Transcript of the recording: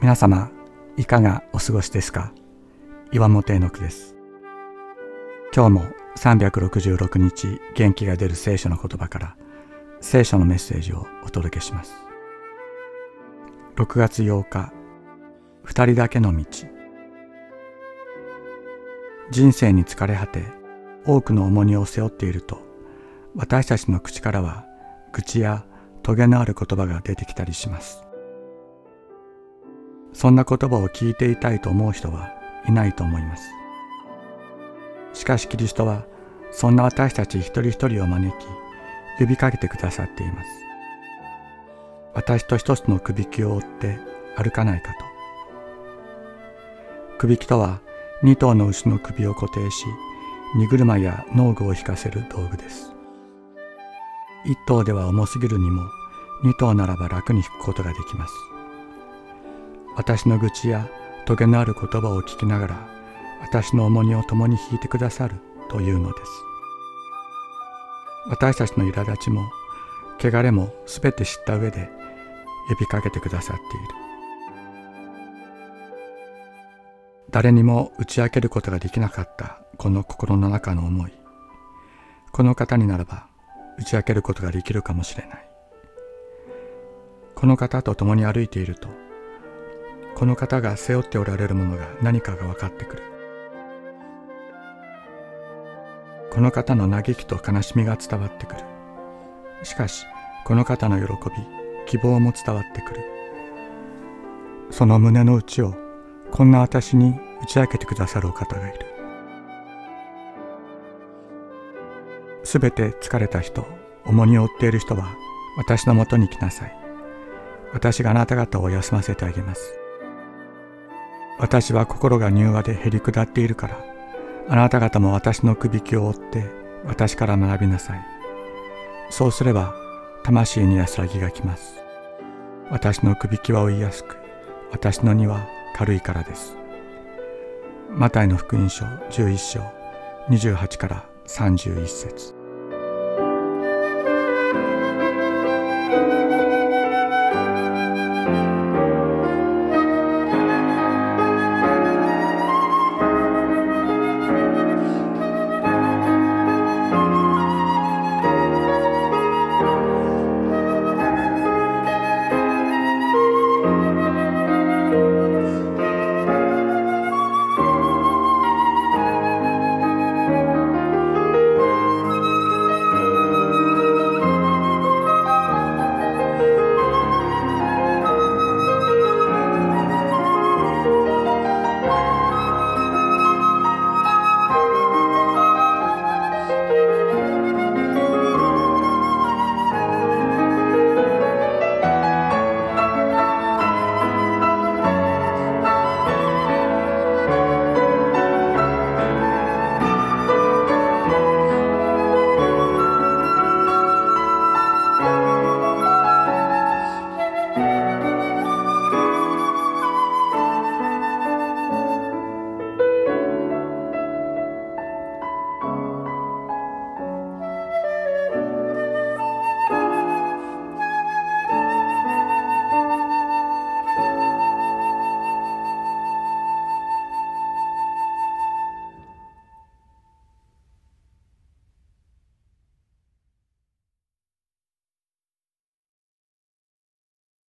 皆様いかがお過ごしですか？岩本絵の句です。今日も366日元気が出る聖書の言葉から聖書のメッセージをお届けします。6月8日二人だけの道。人生に疲れ果て多くの重荷を背負っていると私たちの口からは愚痴やトゲのある言葉が出てきたりします。そんな言葉を聞いていたいと思う人はいないと思います。しかしキリストはそんな私たち一人一人を招き呼びかけてくださっています。私と一つのくびきを追って歩かないかと。くびきとは二頭の牛の首を固定し荷車や農具を引かせる道具です。一頭では重すぎるにも二頭ならば楽に引くことができます。私の愚痴やトゲのある言葉を聞きながら私の重荷を共に引いてくださるというのです。私たちの苛立ちも汚れもすべて知った上で呼びかけてくださっている。誰にも打ち明けることができなかったこの心の中の思い。この方にならば打ち明けることができるかもしれない。この方と共に歩いているとこの方が背負っておられるものが何かが分かってくる。この方の嘆きと悲しみが伝わってくる。しかしこの方の喜び希望も伝わってくる。その胸の内をこんな私に打ち明けてくださるお方がいる。すべて疲れた人重荷を負っている人は私のもとに来なさい私があなた方を休ませてあげます私は心が柔和でへり下っているから、あなた方も私のくびきを追って私から学びなさい。そうすれば魂に安らぎがきます。私のくびきは追いやすく、私の荷は軽いからです。マタイの福音書11章28から31節